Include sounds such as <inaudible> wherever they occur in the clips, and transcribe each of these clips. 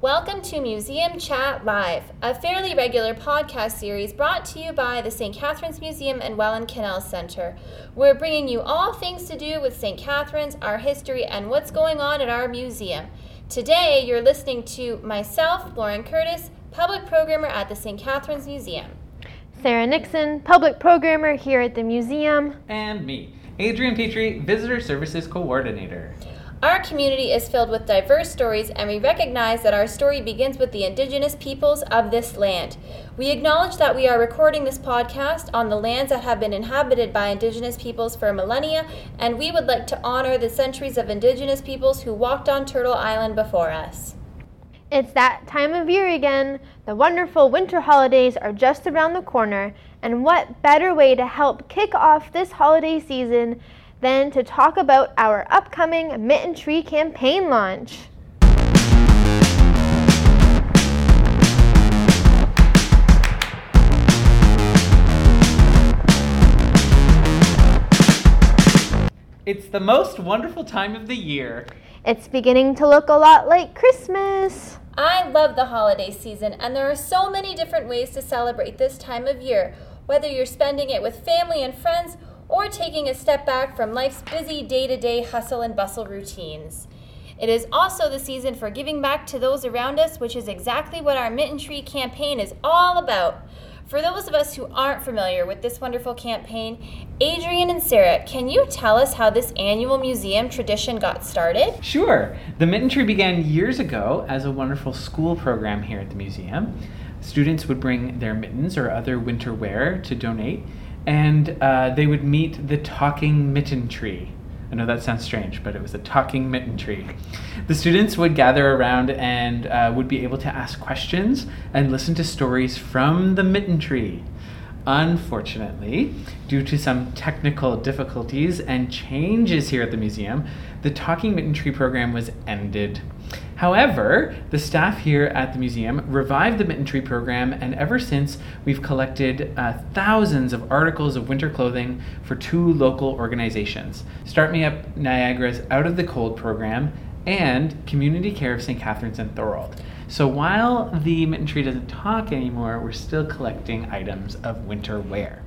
Welcome to Museum Chat Live, a fairly regular podcast series brought to you by the St. Catharines Museum and Welland Canal Center. We're bringing you all things to do with St. Catharines, our history, and what's going on at our museum. Today, you're listening to myself, Lauren Curtis, public programmer at the St. Catharines Museum. Sarah Nixon, public programmer here at the museum. And me, Adrian Petrie, Visitor Services Coordinator. Our community is filled with diverse stories, and we recognize that our story begins with the indigenous peoples of this land. We acknowledge that we are recording this podcast on the lands that have been inhabited by indigenous peoples for millennia, and we would like to honor the centuries of indigenous peoples who walked on Turtle Island before us. It's that time of year again. The wonderful winter holidays are just around the corner, and what better way to help kick off this holiday season than to talk about our upcoming Mitten Tree campaign launch. It's the most wonderful time of the year. It's beginning to look a lot like Christmas. I love the holiday season, and there are so many different ways to celebrate this time of year, whether you're spending it with family and friends or taking a step back from life's busy day to day hustle and bustle routines. It is also the season for giving back to those around us, which is exactly what our Mitten Tree campaign is all about. For those of us who aren't familiar with this wonderful campaign, Adrian and Sarah, can you tell us how this annual museum tradition got started? Sure. The Mitten Tree began years ago as a wonderful school program here at the museum. Students would bring their mittens or other winter wear to donate, and uh, they would meet the talking mitten tree. I know that sounds strange, but it was a talking mitten tree. The students would gather around and uh, would be able to ask questions and listen to stories from the mitten tree. Unfortunately, due to some technical difficulties and changes here at the museum, the Talking Mitten Tree program was ended. However, the staff here at the museum revived the Mitten Tree program, and ever since, we've collected uh, thousands of articles of winter clothing for two local organizations Start Me Up Niagara's Out of the Cold program and Community Care of St. Catharines and Thorold. So while the Mitten Tree doesn't talk anymore, we're still collecting items of winter wear.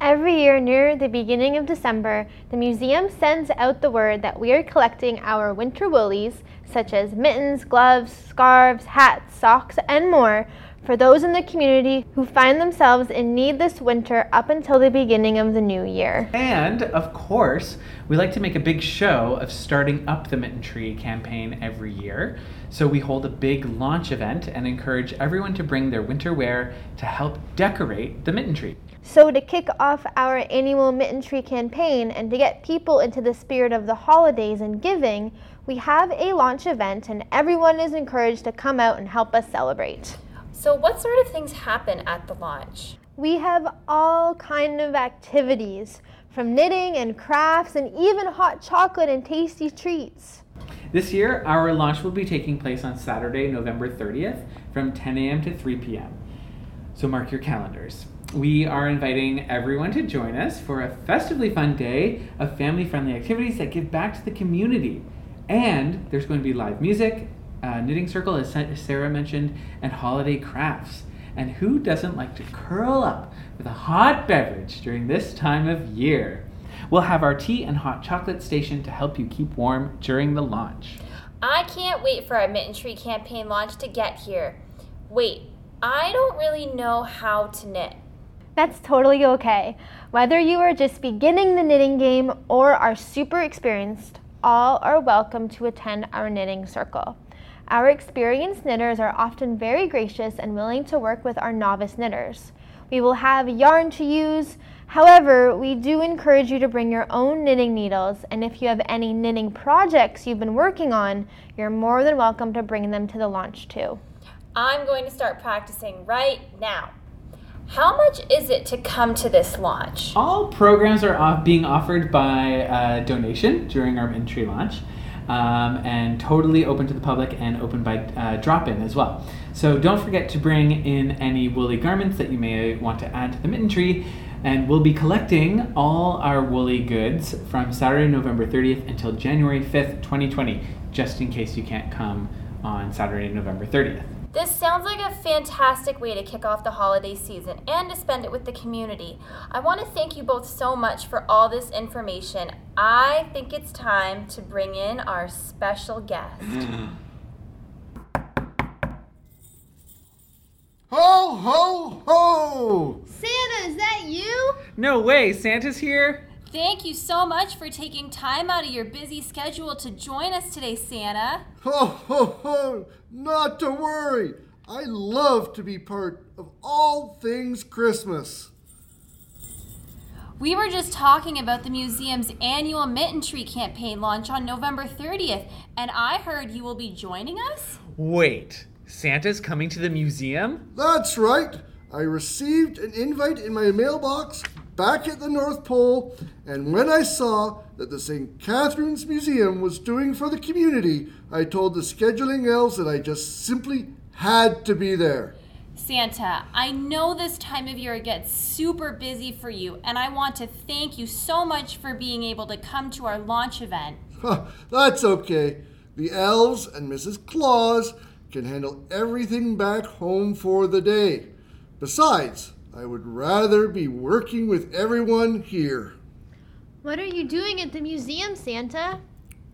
Every year near the beginning of December, the museum sends out the word that we are collecting our winter woolies, such as mittens, gloves, scarves, hats, socks, and more, for those in the community who find themselves in need this winter up until the beginning of the new year. And, of course, we like to make a big show of starting up the Mitten Tree campaign every year. So we hold a big launch event and encourage everyone to bring their winter wear to help decorate the Mitten Tree. So, to kick off our annual Mitten Tree campaign and to get people into the spirit of the holidays and giving, we have a launch event and everyone is encouraged to come out and help us celebrate. So, what sort of things happen at the launch? We have all kind of activities, from knitting and crafts and even hot chocolate and tasty treats. This year, our launch will be taking place on Saturday, November 30th from 10 a.m. to 3 p.m. So mark your calendars we are inviting everyone to join us for a festively fun day of family friendly activities that give back to the community. And there's going to be live music, uh, knitting circle, as Sarah mentioned, and holiday crafts. And who doesn't like to curl up with a hot beverage during this time of year? We'll have our tea and hot chocolate station to help you keep warm during the launch. I can't wait for our Mitten Tree campaign launch to get here. Wait, I don't really know how to knit. That's totally okay. Whether you are just beginning the knitting game or are super experienced, all are welcome to attend our knitting circle. Our experienced knitters are often very gracious and willing to work with our novice knitters. We will have yarn to use. However, we do encourage you to bring your own knitting needles, and if you have any knitting projects you've been working on, you're more than welcome to bring them to the launch too. I'm going to start practicing right now. How much is it to come to this launch? All programs are off being offered by uh, donation during our entry launch. Um, and totally open to the public and open by uh, drop in as well. So don't forget to bring in any woolly garments that you may want to add to the mitten tree. And we'll be collecting all our woolly goods from Saturday, November 30th until January 5th, 2020, just in case you can't come on Saturday, November 30th. This sounds like a fantastic way to kick off the holiday season and to spend it with the community. I want to thank you both so much for all this information. I think it's time to bring in our special guest. <laughs> Ho, ho, ho! Santa, is that you? No way, Santa's here? Thank you so much for taking time out of your busy schedule to join us today, Santa. <laughs> Ho, ho, ho! Not to worry. I love to be part of all things Christmas. We were just talking about the museum's annual Mitten Tree campaign launch on November 30th, and I heard you will be joining us? Wait, Santa's coming to the museum? That's right. I received an invite in my mailbox back at the North Pole, and when I saw that the St. Catharines Museum was doing for the community, I told the scheduling elves that I just simply had to be there. Santa, I know this time of year gets super busy for you, and I want to thank you so much for being able to come to our launch event. <laughs> That's okay. The elves and Mrs. Claus can handle everything back home for the day. Besides, I would rather be working with everyone here. What are you doing at the museum, Santa?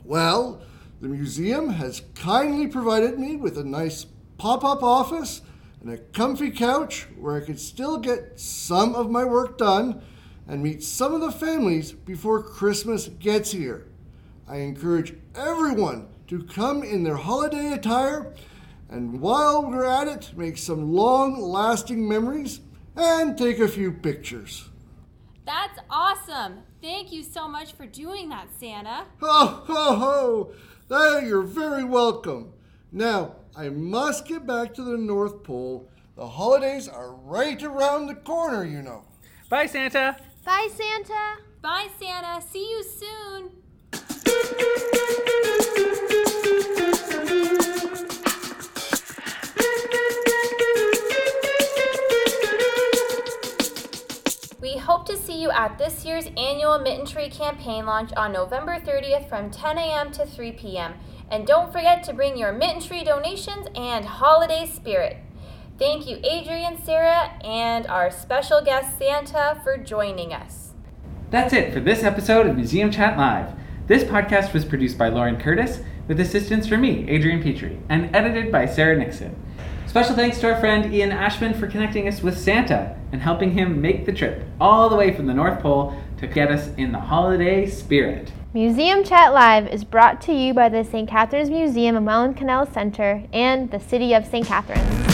Well, the museum has kindly provided me with a nice pop up office and a comfy couch where I could still get some of my work done and meet some of the families before Christmas gets here. I encourage everyone to come in their holiday attire and while we're at it, make some long lasting memories and take a few pictures. That's awesome! Thank you so much for doing that, Santa. Ho, ho, ho! There, you're very welcome. Now, I must get back to the North Pole. The holidays are right around the corner, you know. Bye, Santa. Bye, Santa. Bye, Santa. See you soon. To see you at this year's annual Mitten Tree campaign launch on November 30th from 10 a.m. to 3 p.m. And don't forget to bring your Mitten Tree donations and holiday spirit. Thank you, Adrian, Sarah, and our special guest Santa for joining us. That's it for this episode of Museum Chat Live. This podcast was produced by Lauren Curtis with assistance from me, Adrian Petrie, and edited by Sarah Nixon. Special thanks to our friend Ian Ashman for connecting us with Santa and helping him make the trip all the way from the North Pole to get us in the holiday spirit. Museum Chat Live is brought to you by the St. Catharines Museum and Welland Canal Center and the City of St. Catharines.